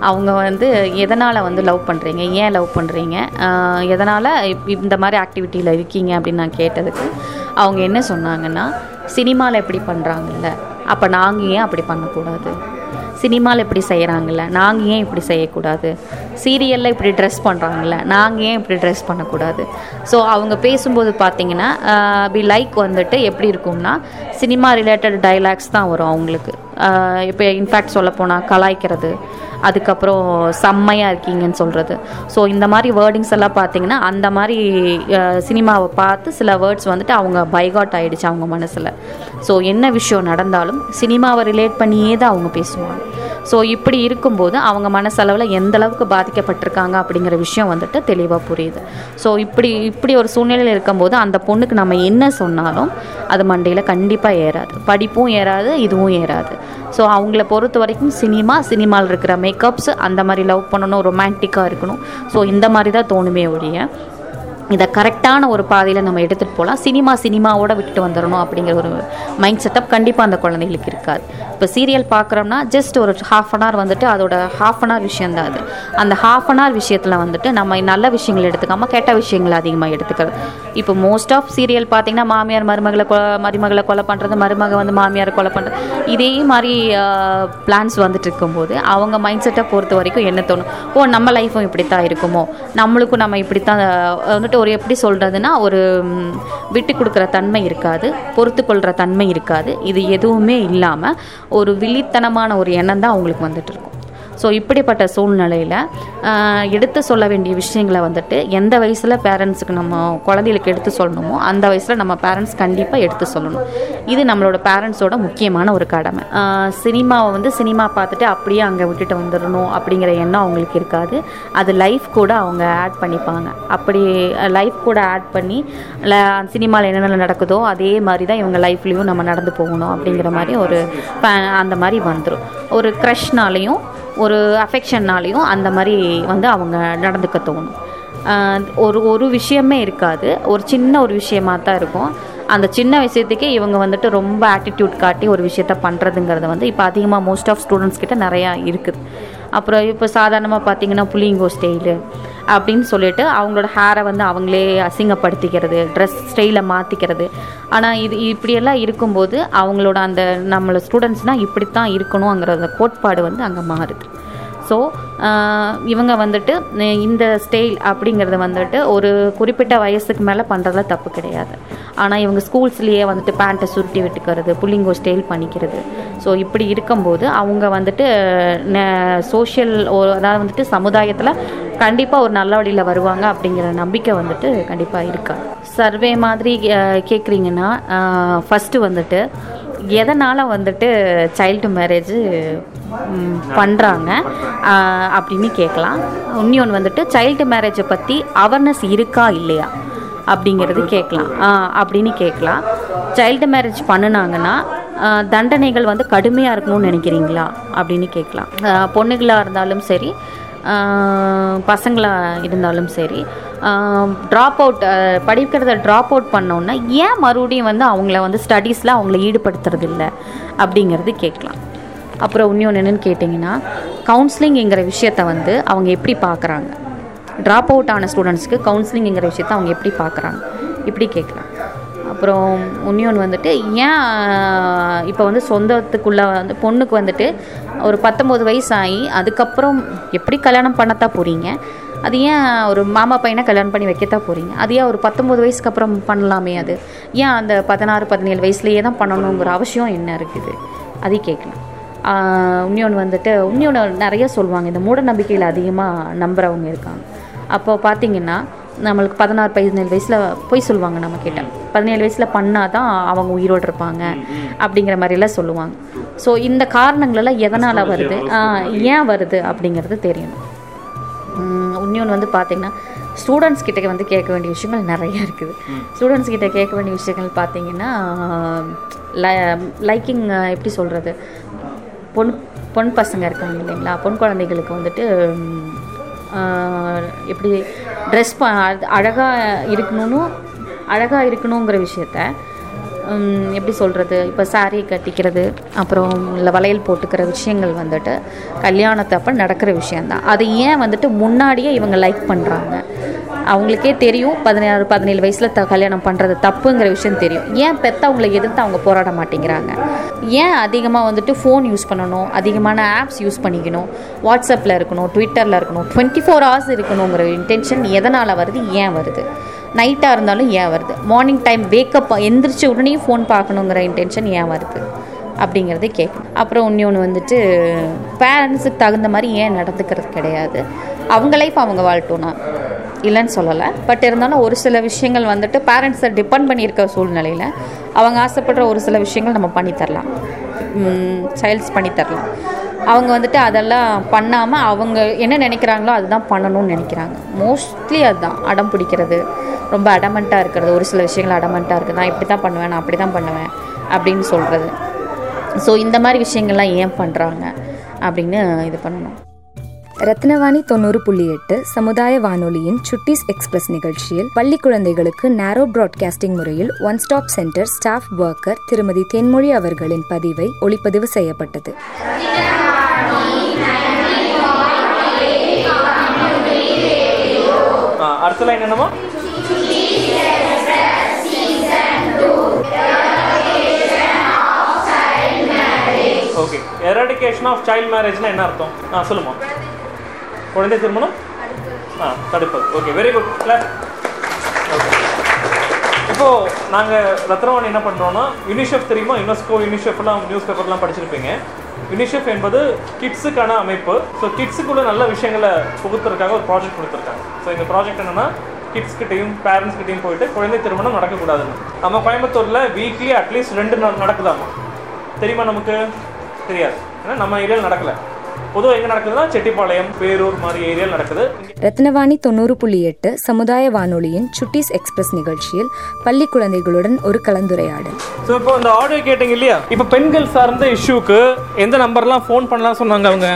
அவங்க வந்து எதனால் வந்து லவ் பண்ணுறீங்க ஏன் லவ் பண்ணுறீங்க எதனால் இந்த மாதிரி ஆக்டிவிட்டியில் இருக்கீங்க? அப்படின்னு நான் கேட்டதுக்கு அவங்க என்ன சொன்னாங்கன்னா சினிமாவில் எப்படி பண்ணுறாங்கல்ல அப்போ நாங்கள் ஏன் அப்படி பண்ணக்கூடாது? சினிமாவில் இப்படி செய்கிறாங்கல்ல நாங்கள் ஏன் இப்படி செய்யக்கூடாது? சீரியலில் இப்படி ட்ரெஸ் பண்ணுறாங்கல்ல நாங்கள் ஏன் இப்படி ட்ரெஸ் பண்ணக்கூடாது? ஸோ அவங்க பேசும்போது பார்த்தீங்கன்னா பி லைக் வந்துட்டு எப்படி இருக்கும்னா சினிமா ரிலேட்டட் டைலாக்ஸ் தான் வரும் அவங்களுக்கு. இப்போ இன்ஃபேக்ட் சொல்லப்போனால் கலாய்க்கிறது அதுக்கப்புறம் செம்மையாக இருக்கீங்கன்னு சொல்கிறது ஸோ இந்த மாதிரி வேர்டிங்ஸ் எல்லாம் பார்த்தீங்கன்னா அந்த மாதிரி சினிமாவை பார்த்து சில வேர்ட்ஸ் வந்துட்டு அவங்க பைகாட் ஆகிடுச்சு அவங்க மனசில். ஸோ என்ன விஷயம் நடந்தாலும் சினிமாவை ரிலேட் பண்ணியே தான் அவங்க பேசுவாங்க. ஸோ இப்படி இருக்கும்போது அவங்க மனசளவில் எந்த அளவுக்கு பாதிக்கப்பட்டிருக்காங்க அப்படிங்கிற விஷயம் வந்துட்டு தெளிவாக புரியுது. ஸோ இப்படி இப்படி ஒரு சூழ்நிலையில் இருக்கும்போது அந்த பொண்ணுக்கு நம்ம என்ன சொன்னாலும் அது மண்டையில் கண்டிப்பாக ஏறாது. படிப்பும் ஏறாது இதுவும் ஏறாது. ஸோ அவங்கள பொறுத்த வரைக்கும் சினிமா சினிமாவில் இருக்கிற மேக்கப்ஸ் அந்த மாதிரி லவ் பண்ணணும் ரொமான்டிக்காக இருக்கணும். ஸோ இந்த மாதிரி தான் தோணுமே ஒழிய இதை கரெக்டான ஒரு பாதையில் நம்ம எடுத்துகிட்டு போகலாம் சினிமா சினிமாவோட விட்டுட்டு வந்துடணும் அப்படிங்கிற ஒரு மைண்ட் செட்டப் கண்டிப்பாக அந்த குழந்தைகளுக்கு இருக்காது. இப்போ சீரியல் பார்க்குறோம்னா ஜஸ்ட் ஒரு ஹாஃப் அன் ஹவர் வந்துட்டு அதோட ஹாஃப் அன் ஹவர் விஷயம் தான் அது. அந்த ஹாஃப் அன் ஹவர் விஷயத்தில் வந்துட்டு நம்ம நல்ல விஷயங்கள் எடுத்துக்காமல் கெட்ட விஷயங்கள் அதிகமாக எடுத்துக்கிறது. இப்போ மோஸ்ட் ஆஃப் சீரியல் பார்த்திங்கன்னா மாமியார் மருமகளை கொ மருமகளை கொலை பண்ணுறது மருமக வந்து மாமியாரை கொலை பண்ணுறது இதே மாதிரி பிளான்ஸ் வந்துட்டு இருக்கும்போது அவங்க மைண்ட் செட்டை பொறுத்த வரைக்கும் என்ன தோணும்? ஓ நம்ம லைஃப்பும் இப்படி தான் இருக்குமோ? நம்மளுக்கும் நம்ம இப்படி தான் வந்துட்டு ஒரு எப்படி சொல்கிறதுனா ஒரு விட்டு கொடுக்குற தன்மை இருக்காது பொறுத்து கொள்கிற தன்மை இருக்காது. இது எதுவுமே இல்லாமல் ஒரு விழித்தனமான ஒரு எண்ணம் தான் அவங்களுக்கு வந்துட்டு இருக்கும். ஸோ இப்படிப்பட்ட சூழ்நிலையில் எடுத்து சொல்ல வேண்டிய விஷயங்களை வந்துட்டு எந்த வயசில் பேரண்ட்ஸுக்கு நம்ம குழந்தைகளுக்கு எடுத்து சொல்லணுமோ அந்த வயசில் நம்ம பேரண்ட்ஸ் கண்டிப்பாக எடுத்து சொல்லணும். இது நம்மளோட பேரண்ட்ஸோட முக்கியமான ஒரு கடமை. சினிமாவை வந்து சினிமா பார்த்துட்டு அப்படியே அங்கே விட்டுட்டு வந்துடணும் அப்படிங்கிற எண்ணம் அவங்களுக்கு இருக்காது. அது லைஃப் கூட அவங்க ஆட் பண்ணிப்பாங்க. அப்படி லைஃப் கூட ஆட் பண்ணி சினிமாவில் என்னென்ன நடக்குதோ அதே மாதிரி தான் இவங்க லைஃப்லேயும் நம்ம நடந்து போகணும் அப்படிங்கிற மாதிரி ஒரு அந்த மாதிரி வந்துடும் ஒரு க்ரஷ்னாலையும் ஒரு அஃபெக்ஷன்னாலையும் அந்த மாதிரி வந்து அவங்க நடந்துக்க தோணும். ஒரு ஒரு விஷயமே இருக்காது. ஒரு சின்ன ஒரு விஷயமாக தான் இருக்கும். அந்த சின்ன விஷயத்துக்கே இவங்க வந்துட்டு ரொம்ப ஆட்டிடியூட் காட்டி ஒரு விஷயத்த பண்ணுறதுங்கிறது வந்து இப்போ அதிகமாக மோஸ்ட் ஆஃப் ஸ்டூடெண்ட்ஸ் கிட்ட நிறையா இருக்குது. அப்புறம் இப்போ சாதாரணமாக பார்த்தீங்கன்னா புளிங்கோ ஸ்டைலு அப்படின்னு சொல்லிட்டு அவங்களோட ஹேரை வந்து அவங்களே அசிங்கப்படுத்திக்கிறது ட்ரெஸ் ஸ்டைலை மாற்றிக்கிறது ஆனால் இது இப்படியெல்லாம் இருக்கும்போது அவங்களோட அந்த நம்மளோட ஸ்டூடெண்ட்ஸ்னால் இப்படித்தான் இருக்கணுங்கிற அந்த கோட்பாடு வந்து அங்கே மாறுது. ஸோ இவங்க வந்துட்டு இந்த ஸ்டைல் அப்படிங்கிறது வந்துட்டு ஒரு குறிப்பிட்ட வயசுக்கு மேலே பண்ணுறதுல தப்பு கிடையாது. ஆனால் இவங்க ஸ்கூல்ஸ்லேயே வந்துட்டு பேண்ட்டை சுருட்டி விட்டுக்கிறது புள்ளிங்கோ ஸ்டைல் பண்ணிக்கிறது. ஸோ இப்படி இருக்கும்போது அவங்க வந்துட்டு சோஷியல் அதாவது வந்துட்டு சமுதாயத்தில் கண்டிப்பாக ஒரு நல்ல வழியில் வருவாங்க அப்படிங்கிற நம்பிக்கை வந்துட்டு கண்டிப்பாக இருக்கா? சர்வே மாதிரி கேட்குறீங்கன்னா ஃபஸ்ட்டு வந்துட்டு எதனால் வந்துட்டு சைல்டு மேரேஜ் பண்ணுறாங்க அப்படின்னு கேட்கலாம். இன்னொன்று வந்துட்டு சைல்டு மேரேஜை பற்றி அவேர்னஸ் இருக்கா இல்லையா? அப்படிங்கிறது கேட்கலாம். அப்படின்னு கேட்கலாம். சைல்டு மேரேஜ் பண்ணுனாங்கன்னா தண்டனைகள் வந்து கடுமையாக இருக்கணும்னு நினைக்கிறீங்களா? அப்படின்னு கேட்கலாம். பொண்ணுகளாக இருந்தாலும் சரி பசங்களாக இருந்தாலும் சரி ட்ராப் அவுட் படிக்கிறத ட்ராப் அவுட் பண்ணோன்னா ஏன் மறுபடியும் வந்து அவங்கள வந்து ஸ்டடீஸில் அவங்கள ஈடுபடுத்துறது இல்லை அப்படிங்கிறது கேட்கலாம். அப்புறம் இன்னொன்று என்னென்னு கேட்டிங்கன்னா கவுன்சிலிங்கிற விஷயத்த வந்து அவங்க எப்படி பார்க்குறாங்க ட்ராப் அவுட் ஆன ஸ்டூடெண்ட்ஸ்க்கு கவுன்சிலிங்கிற விஷயத்த அவங்க எப்படி பார்க்குறாங்க இப்படி கேட்கலாம். அப்புறம் இன்னொன்று வந்துட்டு ஏன் இப்போ வந்து சொந்தத்துக்குள்ளே வந்து பொண்ணுக்கு வந்துட்டு ஒரு பத்தொம்போது வயசு ஆகி அதுக்கப்புறம் எப்படி கல்யாணம் பண்ணத்தான் போகிறீங்க அது ஏன் ஒரு மாமா பையனை கல்யாணம் பண்ணி வைக்கத்தான் போகிறீங்க அது ஏன் ஒரு பத்தொம்போது வயசுக்கு அப்புறம் பண்ணலாமே அது? ஏன் அந்த பதினாறு பதினேழு வயசுலேயே தான் பண்ணணுங்கிற அவசியம் என்ன இருக்குது? அதை கேட்கலாம். இன்னொன்று வந்துட்டு இன்னொன்று நிறைய சொல்லுவாங்க. இந்த மூட நம்பிக்கையில் அதிகமாக நம்புறவங்க இருக்காங்க. அப்போ பார்த்தீங்கன்னா நம்மளுக்கு பதினாறு பதினேழு வயசில் போய் சொல்லுவாங்க நம்ம கிட்ட பதினேழு வயசில் பண்ணால் தான் அவங்க உயிரோடு இருப்பாங்க அப்படிங்கிற மாதிரிலாம் சொல்லுவாங்க. ஸோ இந்த காரணங்களெல்லாம் எதனால் வருது? ஏன் வருது அப்படிங்கிறது தெரியணும். இன்னொன்று வந்து பார்த்தீங்கன்னா ஸ்டூடெண்ட்ஸ் கிட்ட வந்து கேட்க வேண்டிய விஷயங்கள் நிறைய இருக்குது. ஸ்டூடெண்ட்ஸ் கிட்ட கேட்க வேண்டிய விஷயங்கள் பார்த்தீங்கன்னா லைக்கிங் எப்படி சொல்கிறது பொன் பொன் பசங்க இருக்காங்க இல்லைங்களா? பொன் குழந்தைகளுக்கு வந்துட்டு எப்படி ட்ரெஸ் ப அழகாக இருக்கணும்னு அழகாக இருக்கணுங்கிற விஷயத்த எப்படி சொல்கிறது இப்போ saree கட்டிக்கிறது அப்புறம் இல்லை வளையல் போட்டுக்கிற விஷயங்கள் வந்துட்டு அப்போ நடக்கிற விஷயந்தான் அது ஏன் வந்துட்டு முன்னாடியே இவங்க லைக் பண்ணுறாங்க அவங்களுக்கே தெரியும் பதினாறு பதினேழு வயசில் த கல்யாணம் பண்ணுறது தப்புங்கிற விஷயம் தெரியும். ஏன் பெற்றவங்களை எதிர்த்து அவங்க போராட மாட்டேங்கிறாங்க? ஏன் அதிகமாக வந்துட்டு ஃபோன் யூஸ் பண்ணணும் அதிகமான ஆப்ஸ் யூஸ் பண்ணிக்கணும் வாட்ஸ்அப்பில் இருக்கணும் ட்விட்டரில் இருக்கணும் டுவெண்ட்டி ஃபோர் ஹவர்ஸ் இருக்கணுங்கிற இன்டென்ஷன் எதனால் வருது ஏன் வருது? நைட்டாக இருந்தாலும் ஏன் வருது? மார்னிங் டைம் வேக்கப் எந்திரிச்ச உடனே ஃபோன் பார்க்கணுங்கிற இன்டென்ஷன் ஏன் வருது? அப்படிங்கிறத கேட்கும் அப்புறம் இன்னொன்று வந்துட்டு பேரண்ட்ஸுக்கு தகுந்த மாதிரி ஏன் நடந்துக்கிறது கிடையாது. அவங்க லைஃப் அவங்க வாழட்டும்னா இல்லைன்னு சொல்லலை. பட் இருந்தாலும் ஒரு சில விஷயங்கள் வந்துட்டு பேரண்ட்ஸை டிபெண்ட் பண்ணியிருக்க சூழ்நிலையில் அவங்க ஆசைப்படுற ஒரு சில விஷயங்கள் நம்ம பண்ணித்தரலாம். சைல்ட்ஸ் பண்ணித்தரலாம் அவங்க வந்துட்டு அதெல்லாம் பண்ணாமல் அவங்க என்ன நினைக்கிறாங்களோ அதுதான் பண்ணணும்னு நினைக்கிறாங்க. மோஸ்ட்லி அதுதான். அடம் பிடிக்கிறது. ரொம்ப அடமெண்ட்டாக இருக்கிறது. ஒரு சில விஷயங்கள் அடமெண்ட்டாக இருக்குது. நான் இப்படி தான் பண்ணுவேன் நான் அப்படி தான் பண்ணுவேன் அப்படின்னு சொல்கிறது ஸோ இந்த மாதிரி விஷயங்கள்லாம் ஏன் பண்ணுறாங்க அப்படின்னு இது பண்ணணும். ரத்னவாணி தொண்ணூறு புள்ளி எட்டு சமுதாய வானொலியின் சுட்டிஸ் எக்ஸ்பிரஸ் நிகழ்ச்சியில் பள்ளி குழந்தைகளுக்கு நேரோ பிராட்காஸ்டிங் முறையில் one stop center staff worker திருமதி தென்மொழி அவர்களின் பதிவை ஒளிப்பதிவு செய்யப்பட்டது. அடுத்த லைன் என்னமா ஓகே ஆஃப் சைல்ட் மேரேஜ்னா என்ன அர்த்தம்? ஆ சொல்லுமா குழந்தை திருமணம்? ஆ தடுப்பது okay very good class okay இப்போ நாங்கள் ரத்னவாணி என்ன பண்ணுறோம்னா யுனிசெஃப் தெரியுமா? யுனெஸ்கோ யுனிசெஃப்லாம் நியூஸ் பேப்பர்லாம் படிச்சிருப்பீங்க. யுனிசெஃப் என்பது கிட்ஸுக்கான அமைப்பு. ஸோ கிட்ஸுக்குள்ள நல்ல விஷயங்களை புகுத்துறதுக்காக ஒரு ப்ராஜெக்ட் கொடுத்துருக்காங்க. ஸோ இந்த ப்ராஜெக்ட் என்னன்னா கிட்ஸ் கிட்டையும் பேரண்ட்ஸ் கிட்டையும் போயிட்டு குழந்தை திருமணம் நடக்கக்கூடாதுன்னு. நம்ம கோயம்புத்தூரில் வீக்லி அட்லீஸ்ட் ரெண்டு நடக்குதாமா? தெரியுமா நமக்கு? தெரியாது. ஏன்னா நம்ம ஏரியாவில் நடக்கல. பொதுவாக எங்கே நடக்குதுன்னா செட்டிப்பாளையம் பேரூர் மாதிரி ஏரியாவில் நடக்குது. ரத்னவாணி தொண்ணூறு புள்ளி எட்டு சமுதாய வானொலியின் சுட்டீஸ் எக்ஸ்பிரஸ் நிகழ்ச்சியில் பள்ளி குழந்தைகளுடன் ஒரு கலந்துரையாடல். ஸோ இப்போ இந்த ஆடியோ கேட்டிங்க இல்லையா? இப்போ பெண்கள் சார்ந்த இஷ்யூக்கு எந்த நம்பர்லாம் ஃபோன் பண்ணலாம் சொன்னாங்க அவங்க?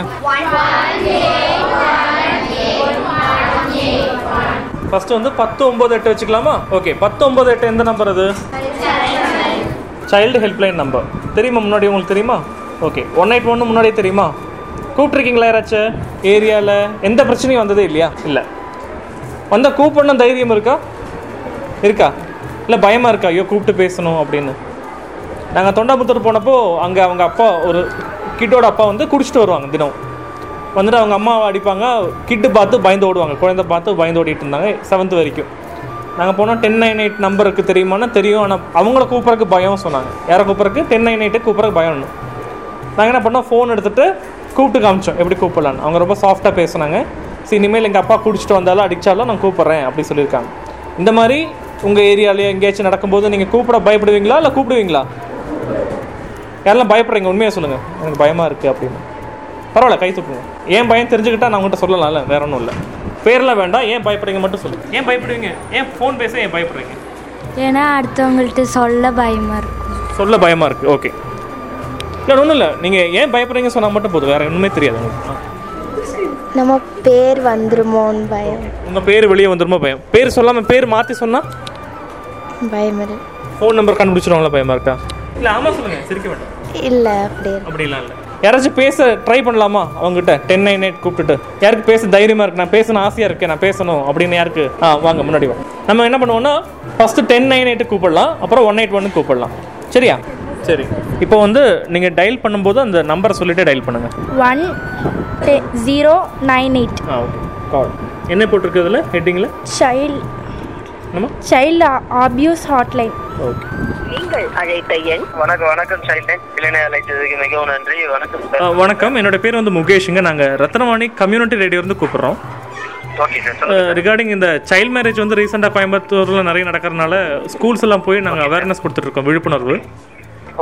ஃபர்ஸ்ட் வந்து பத்து ஒன்பது எட்டு வச்சுக்கலாமா? ஓகே பத்து ஒன்பது எட்டு எந்த நம்பர் அது? சைல்டு ஹெல்ப்லைன் நம்பர் தெரியுமா முன்னாடி உங்களுக்கு தெரியுமா? ஓகே ஒன் எயிட் ஒன்று முன்னாடியே தெரியுமா? கூப்பிட்ருக்கீங்களா யாராச்சும் ஏரியாவில் எந்த பிரச்சனையும் வந்ததே இல்லையா? இல்லை. வந்த கூப்பிடணும் தைரியம் இருக்கா? இருக்கா? இல்லை பயமாக இருக்கா? ஐயோ கூப்பிட்டு பேசணும் அப்படின்னு. நாங்கள் தொண்டாமுத்தூர் போனப்போ அங்கே அவங்க அப்பா ஒரு கிட்டோட அப்பா வந்து குடிச்சிட்டு வருவாங்க தினம். வந்துட்டு அவங்க அம்மாவை அடிப்பாங்க. கிட்டு பார்த்து பயந்து ஓடுவாங்க. குழந்தை பார்த்து பயந்து ஓடிட்டு இருந்தாங்க செவன்த் வரைக்கும். நாங்கள் போனால் டென் நைன் எயிட் நம்பருக்கு தெரியுமானா தெரியும். ஆனால் அவங்கள கூப்பிட்றதுக்கு பயம் சொன்னாங்க. யாரை கூப்பிட்றதுக்கு? டென் நைன் எயிட்டு கூப்பிட்றதுக்கு பயம்னு நாங்கள் என்ன பண்ணோம் ஃபோன் எடுத்துகிட்டு கூப்பிட்டு காமிச்சோம். எப்படி கூப்பிடலான்னு அவங்க ரொம்ப சாஃப்டாக பேசுனாங்க. சரி இனிமேல் எங்கள் அப்பா குடிச்சிட்டு வந்தாலும் அடித்தாலும் நான் கூப்பிட்றேன் அப்படி சொல்லியிருக்காங்க. இந்த மாதிரி உங்கள் ஏரியாலேயே எங்கேயாச்சும் நடக்கும்போது நீங்கள் கூப்பிட பயப்படுவீங்களா இல்லை கூப்பிடுவீங்களா? யாரெல்லாம் பயப்படுறீங்க? உண்மையாக சொல்லுங்கள் எனக்கு பயமாக இருக்குது அப்படின்னு. பரவாயில்ல கை தூக்குங்க. ஏன் பயம் தெரிஞ்சுக்கிட்டா நான் உங்கள்கிட்ட சொல்லலாம்ல வேற ஒன்றும் இல்லை. பேரெல்லாம் வேண்டாம் ஏன் பயப்படுறீங்க மட்டும் சொல்லுங்கள் ஏன் பயப்படுவீங்க? ஏன் ஃபோன் பேச ஏன் பயப்படுறீங்க? ஏன்னா அடுத்தவங்கள்ட்ட சொல்ல பயமாக இருக்கும் சொல்ல பயமாக இருக்குது ஓகே இல்லை ஒன்றும் இல்லை. நீங்கள் ஏன் பயப்படுறீங்க சொன்னால் மட்டும் போதும். வேறு ஒன்றுமே தெரியாது உங்களுக்கு. நம்ம பேர் வந்துருமோன்னு பயம். உங்கள் பேர் வெளியே வந்துருமோ பயம். பேர் சொல்லாமல் பேர் மாற்றி சொன்னால் பயம் இல்லை. ஃபோன் நம்பர் கண்டுபிடிச்சிருவாங்களா பயமாக இருக்கா இல்லை ஆமாம் சொல்லுங்கள் சிரிக்க வேண்டாம். இல்லை அப்படியே அப்படிலாம் இல்லை. யாராச்சும் பேச ட்ரை பண்ணலாமா அவங்ககிட்ட? டென் நைன் எயிட் கூப்பிட்டுட்டு. யாருக்கு பேச தைரியமாக இருக்கு? நான் பேசணும் ஆசையாக இருக்கு நான் பேசணும் அப்படின்னு யாருக்கு? ஆ வாங்க முன்னாடி வாங்க நம்ம என்ன பண்ணுவோம்னா ஃபஸ்ட்டு டென் நைன் எயிட்டு கூப்பிடலாம். அப்புறம் ஒன் எயிட் ஒன்று கூப்பிடலாம். சரியா? சரி. இப்போ வந்து நீங்கள் டயல் பண்ணும்போது அந்த நம்பரை சொல்லிட்டு டயல் பண்ணுங்க. One zero nine eight ah okay call என்ன போட்டிருக்கு இதில்? ஹெட்டிங்கில் சைல்ட் நம்ம சைல்டு அபியூஸ் ஹாட்லைன் ஓகே நீங்கள் அழைத்த எண் வணக்கம் வணக்கம் சைல்டன் இளைஞ அழைத்ததுக்கு மிகவும் நன்றி. வணக்கம் வணக்கம். என்னோட பேர் வந்து முகேஷுங்க. நாங்கள் ரத்னவாணி கம்யூனிட்டி ரேடியோ இருந்து கூப்பிட்றோம். ஓகே சார் சொல்லுங்க ரிகார்டிங் இந்த சைல்ட் மேரேஜ் வந்து ரீசெண்டாக கோயம்புத்தூரில் நிறைய நடக்கிறதுனால ஸ்கூல்ஸ் எல்லாம் போய் நாங்கள் அவேர்னஸ் கொடுத்துட்ருக்கோம் விழிப்புணர்வு.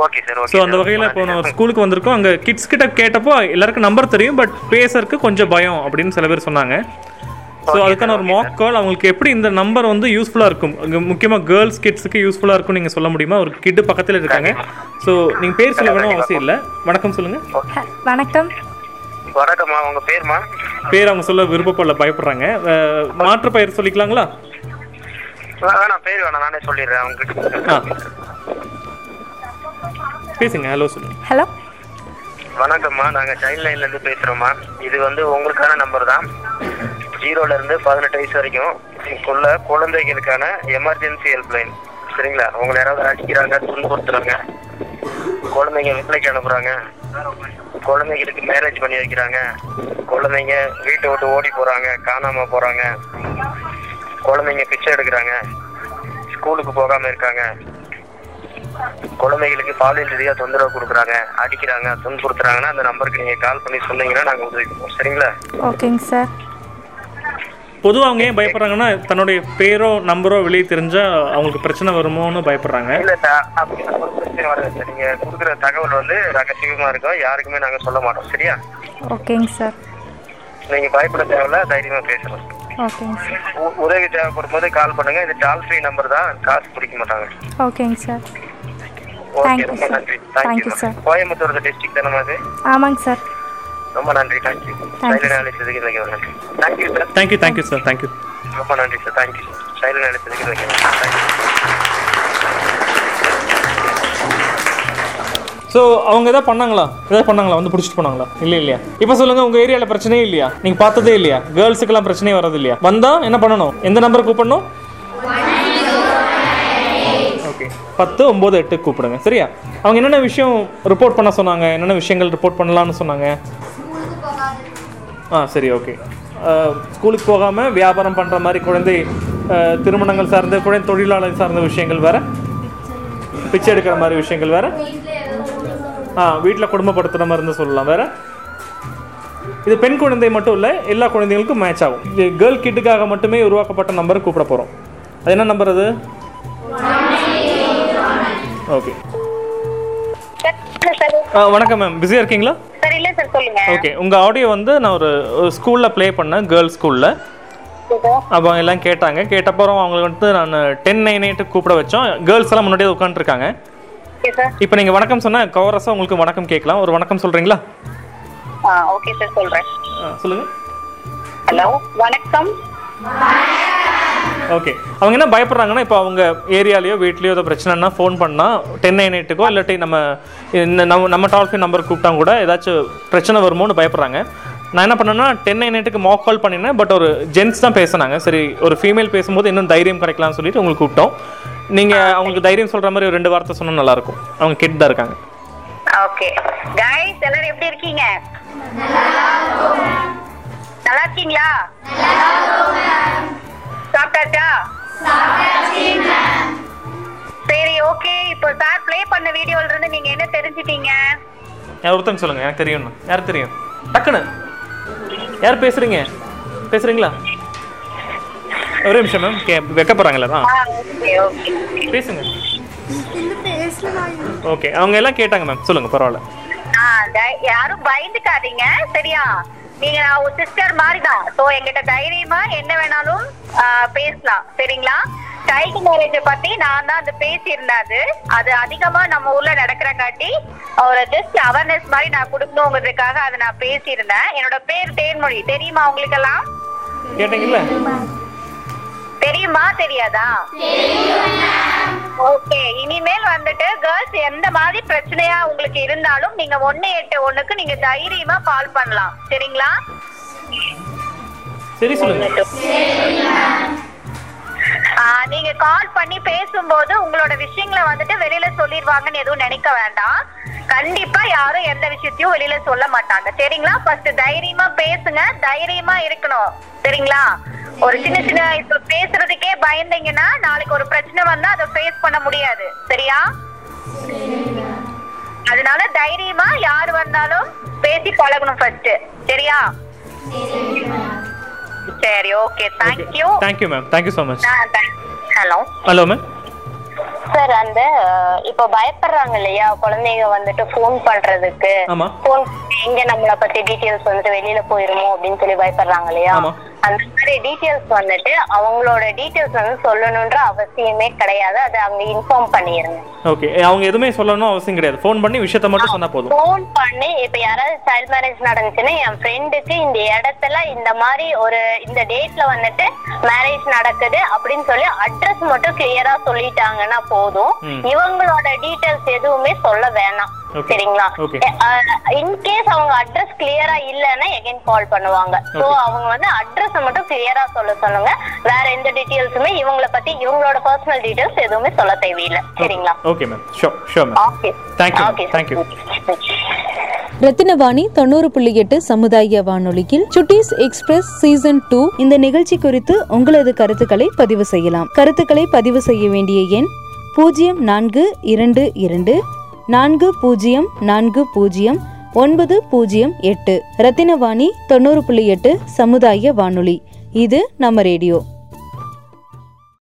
ஓகே சார் ஸோ அந்த வகையில் இப்போ நான் ஸ்கூலுக்கு வந்திருக்கோம். அங்கே கிட்ஸ் கிட்ட கேட்டப்போ எல்லாருக்கும் நம்பர் தெரியும் பட் பேசுறதுக்கு கொஞ்சம் பயம் அப்படின்னு சில பேர் சொன்னாங்க. ஸோ அதுக்கான ஒரு மாக் கால் அவங்களுக்கு எப்படி இந்த நம்பர் வந்து யூஸ்ஃபுல்லாக இருக்கும்? அங்கே முக்கியமாக கேர்ள்ஸ் கிட்ஸுக்கு யூஸ்ஃபுல்லாக இருக்கும் நீங்கள் சொல்ல முடியுமா? ஒரு கிட்டு பக்கத்தில் இருக்காங்க. ஸோ நீங்கள் பேர் சொல்ல வேணும் அவசியம் இல்லை. வணக்கம் சொல்லுங்கள் வணக்கம். வணக்கம்மா. உங்க பேர்மா? பேர் அவங்க சொல்ல விருப்பப்படல பயப்படுறாங்க. மாற்று பெயர் சொல்லிக்கலாங்களா? வேணாம் பேர் வேணாம். நானே சொல்லிடுறேன். அவங்க ஆ. பேசுங்க ஹலோ சொல்லுங்க. ஹலோ வணக்கம்மா நாங்க சைல்ட் லைன்ல இருந்து பேசுறோம்மா. இது வந்து உங்களுக்கான நம்பர் தான். ஜீரோல இருந்து பதினெட்டு வயசு வரைக்கும் உள்ள குழந்தைகளுக்கான எமர்ஜென்சி ஹெல்ப்லைன் சரிங்களா? உங்களை யாராவது அடிக்கிறாங்க துன்புறுத்துறாங்க குழந்தைங்க வேலைக்கு அனுப்புறாங்க குழந்தைங்களுக்கு மேரேஜ் பண்ணி வைக்கிறாங்க குழந்தைங்க வீட்டை விட்டு ஓடி போறாங்க காணாம போறாங்க குழந்தைங்க பிச்சை எடுக்கிறாங்க ஸ்கூலுக்கு போகாம இருக்காங்க குழந்தைகளுக்கு பாலியல் ரீதியா தொந்தரவு கொடுக்குறாங்க அடிக்கிறாங்க துன்புறுத்துறாங்கன்னா அந்த நம்பருக்கு நீங்க கால் பண்ணி சொன்னீங்கன்னா நாங்க உதவி பண்ணுவோம். சரிங்களா? ஓகேங்க சார். பொதுவாக அவங்க ஏன் பயப்படுறாங்கன்னா தன்னுடைய பேரோ நம்பரோ வெளியே தெரிஞ்சால் அவங்களுக்கு பிரச்சனை வருமோன்னு பயப்படுறாங்க. இல்ல சார் பிரச்சனை வராது சார். நீங்க கொடுக்குற தகவல் வந்து ரகசியமா இருக்கும் யாருக்குமே நாங்க சொல்ல மாட்டோம். சரியா? ஓகேங்க சார். நீங்க பயப்பட தேவையில்ல தைரியமா பேசலாம் ஓகேங்க சார். உ- உதவி தேவைப்படும் போது கால் பண்ணுங்க. இது டால் ஃப்ரீ நம்பர் தான் காசு பிடிக்க மாட்டாங்க. ஓகேங்க சார். ஓகே Thank you, ரொம்ப sir. நன்றி. Thank thank you you, sir. Coimbatore district தானே அது ஆமாங்க சார் ரொம்ப நன்றி. தேங்க்யூ Thank you, சைலண்ட் அழைச்சதுக்கு மிகவும் நன்றி thank you sir thank you thank you sir thank you ரொம்ப நன்றி சார் தேங்க்யூ சார் சைலண்ட் அழைச்சதுக்கு மிகவும் நன்றி தேங்க்யூ ஸோ அவங்க எதாவது பண்ணாங்களா? எதாவது பண்ணாங்களா? வந்து பிடிச்சிட்டு போனாங்களா? இல்லை இல்லையா? இப்போ சொல்லுங்க உங்க ஏரியாவில் பிரச்சனையே இல்லையா? நீங்க பார்த்ததே இல்லையா? கேர்ள்ஸுக்கெல்லாம் பிரச்சனையே வரது இல்லையா வந்தா என்ன பண்ணணும்? எந்த நம்பர் கூப்பிடணும்? பத்து ஒம்பது எட்டு கூப்பிடுங்க. சரியா? அவங்க என்னென்ன விஷயம் ரிப்போர்ட் பண்ண சொன்னாங்க? என்னென்ன விஷயங்கள் ரிப்போர்ட் பண்ணலான்னு சொன்னாங்க? ஆ சரி ஓகே ஸ்கூலுக்கு போகாமல் வியாபாரம் பண்ணுற மாதிரி குழந்தை திருமணங்கள் சார்ந்த குழந்தை தொழிலாளர் சார்ந்த விஷயங்கள் வேறு? பிச்சை எடுக்கிற மாதிரி விஷயங்கள் வேறு? ஆ வீட்டில் குடும்பப்படுத்துகிற மாதிரி இருந்து சொல்லலாம். வேற? இது பெண் குழந்தை மட்டும் இல்லை எல்லா குழந்தைங்களுக்கும் மேட்ச் ஆகும். இது கேர்ள் கிட்டுக்காக மட்டுமே உருவாக்கப்பட்ட நம்பரை கூப்பிட போகிறோம் அது என்ன நம்பர் அது? ஓகே. ஆ வணக்கம் மேம். பிஸியாக இருக்கீங்களா? சார் இல்ல சார் சொல்லுங்க. ஓகே. உங்கள் ஆடியோ வந்து நான் ஒரு ஸ்கூலில் ப்ளே பண்ணேன் கேர்ள்ஸ் ஸ்கூலில் அப்போ அவங்க எல்லாம் கேட்டாங்க. கேட்டப்பறம் அவங்களுக்கு வந்துட்டு நான் டென் நைன் எயிட்டு கூப்பிட வச்சோம். கேர்ள்ஸ் எல்லாம் முன்னாடியே உட்காந்துருக்காங்க இப்போ நீங்கள் வணக்கம் சொன்னால் கவரஸாக உங்களுக்கு வணக்கம் கேட்கலாம். ஒரு வணக்கம் சொல்கிறீங்களா ஆ ஓகே சார் சொல்றேன். சொல்லுங்கள் ஹலோ வணக்கம். ஓகே அவங்க என்ன பயப்படுறாங்கன்னா இப்போ அவங்க ஏரியாலேயோ வீட்லேயோ ஏதோ பிரச்சனைனா ஃபோன் பண்ணால் டென் நைன் எயிட்டுக்கோ இல்லாட்டி நம்ம இந்த நம்ம நம்ம டால் ஃப்ரீ நம்பர் கூப்பிட்டா கூட ஏதாச்சும் பிரச்சனை வருமோன்னு பயப்படுறாங்க. நான் என்ன பண்ணேன்னா டென் நைன் எயிட்டுக்கு மாக் கால் பண்ணினேன் பட் ஒரு ஜென்ட்ஸ் தான் பேசுனாங்க. சரி ஒரு ஃபீமேல் பேசும்போது இன்னும் தைரியம் கிடைக்கலாம்னு சொல்லிட்டு உங்களுக்கு கூப்பிட்டோம். நீங்கள் அவங்களுக்கு தைரியம் சொல்கிற மாதிரி ஒரு ரெண்டு வார்த்தை சொன்னால் நல்லாயிருக்கும் அவங்க கேட்டு தான் இருக்காங்க. ஓகே கைஸ் எல்லாரும் எப்படி இருக்கீங்க? நல்லா இருக்கீங்களா? சாப்பிட்டாச்சா? சரி ஓகே இப்போ சார் ப்ளே பண்ண வீடியோல இருந்து நீங்க என்ன தெரிஞ்சிட்டீங்க? யார் ஒருத்தங்க சொல்லுங்கள் எனக்கு தெரியும்னு. யார் தெரியும்? டக்குன்னு. யார் பேசுகிறீங்க பேசுகிறீங்களா ஒரே நிமிஷம் மேம் கே வைக்கப்படுறாங்களா ஓகே பேசுங்க. ஓகே அவங்க எல்லாம் கேட்டாங்க மேம் சொல்லுங்க பரவாயில்ல. யாரும் பயந்துக்காதீங்க சரியா? நீங்க நான் ஒரு சிஸ்டர் மாதிரி தான் ஸோ எங்கிட்ட தைரியமா என்ன வேணாலும் பேசலாம். சரிங்களா? சைல்டு மேரேஜை பத்தி நான் தான் அது பேசியிருந்தேன் அது. அது அதிகமா நம்ம ஊர்ல நடக்கிறங்காட்டி ஒரு ஜஸ்ட் அவேர்னஸ் மாதிரி நான் கொடுக்கணுங்கிறதுக்காக அதை நான் பேசியிருந்தேன். என்னோட பேர் தேன்மொழி. தெரியுமா உங்களுக்கெல்லாம்? கேட்டீங்கல்ல? தெரியுமா தெரியாதா? ஓகே இனிமேல் வந்துட்டு கேர்ள்ஸ் எந்த மாதிரி பிரச்சனையா உங்களுக்கு இருந்தாலும் நீங்க ஒன்னு எட்டு ஒண்ணுக்கு நீங்க தைரியமா கால் பண்ணலாம். சரிங்களா? சரி சொல்லுங்க. நீங்க கால் பண்ணி பேசும்போது உங்களோட விஷயங்களை வந்துட்டு வெளியில சொல்லிடுவாங்கன்னு எதுவும் நினைக்க வேண்டாம். கண்டிப்பா யாரும் எந்த விஷயத்தையும் வெளியில சொல்ல மாட்டாங்க. சரிங்களா? ஃபர்ஸ்ட் தைரியமா பேசுங்க. தைரியமா இருக்கணும். சரிங்களா? ஒரு சின்ன சின்ன இப்ப பேசுறதுக்கே பயந்தீங்கன்னா நாளைக்கு ஒரு பிரச்சனை வந்தா அதை ஃபேஸ் பண்ண முடியாது. சரியா? அதனால தைரியமா யார் வந்தாலும் பேசி பழகணும் ஃபர்ஸ்ட் சரியா? சரி okay thank you thank you ma'am thank you so much hello hello ma'am sir அந்த இப்போ பயப்படுறாங்க இல்லையா? குழந்தைங்க வந்துட்டு ஃபோன் பண்றதுக்கு. ஃபோன் எங்க நம்மள பத்தி டீடைல்ஸ் வந்துட்டு வெளியில போயிருமோ அப்படின்னு சொல்லி பயப்படுறாங்க இல்லையா. அந்த மாதிரி டீடைல்ஸ் வந்துட்டு அவங்களோட டீடைல்ஸ் வந்து சொல்லணும்ன்ற அவசியமே கிடையாது. அதை அங்க இன்ஃபார்ம் பண்ணிருங்க. ஓகே அவங்க எதுவுமே சொல்லணும் அவசியம் கிடையாது. ஃபோன் பண்ணி விஷயத்த மட்டும் சொன்னா போதும். ஃபோன் பண்ணி இப்ப யாராவது சைல்ட் மேரேஜ் நடந்துச்சுன்னா என் ஃப்ரெண்டுக்கு இந்த இடத்துல இந்த மாதிரி ஒரு இந்த டேட்ல வந்துட்டு மேரேஜ் நடக்குது அப்படின்னு சொல்லி அட்ரஸ் மட்டும் கிளியரா சொல்லிட்டாங்கன்னா போதும். இவங்களோட டீடைல்ஸ் எதுவுமே சொல்ல வேணாம். சரிங்களா. இன்கேஸ் அவங்க அட்ரஸ் கிளியரா இல்லைன்னா எகைன் கால் பண்ணுவாங்க. சோ. அவங்க வந்து அட்ரஸ் மட்டும் கிளியரா சொல்ல சொல்லுங்க. வேற எந்த டீடைல்ஸுமே இவங்கள பத்தி இவங்களோட பர்சனல் டீடைல்ஸ் எதுவுமே சொல்ல தேவையில்லை. சரிங்களா? Okay ma'am sure sure ma'am okay Thank you. Okay you. Rathinavani தொண்ணூறு புள்ளி எட்டு சமுதாய வானொலியில் சுட்டீஸ் எக்ஸ்பிரஸ் சீசன் டூ இந்த நிகழ்ச்சி குறித்து உங்களது கருத்துக்களை பதிவு செய்யலாம். கருத்துக்களை பதிவு செய்ய வேண்டிய எண் பூஜ்ஜியம் நான்கு இரண்டு இரண்டு நான்கு பூஜ்ஜியம் நான்கு பூஜ்ஜியம் ஒன்பது பூஜ்ஜியம் எட்டு. ரத்தினவாணி தொண்ணூறு புள்ளி எட்டு சமுதாய வானொலி. இது நம்ம ரேடியோ.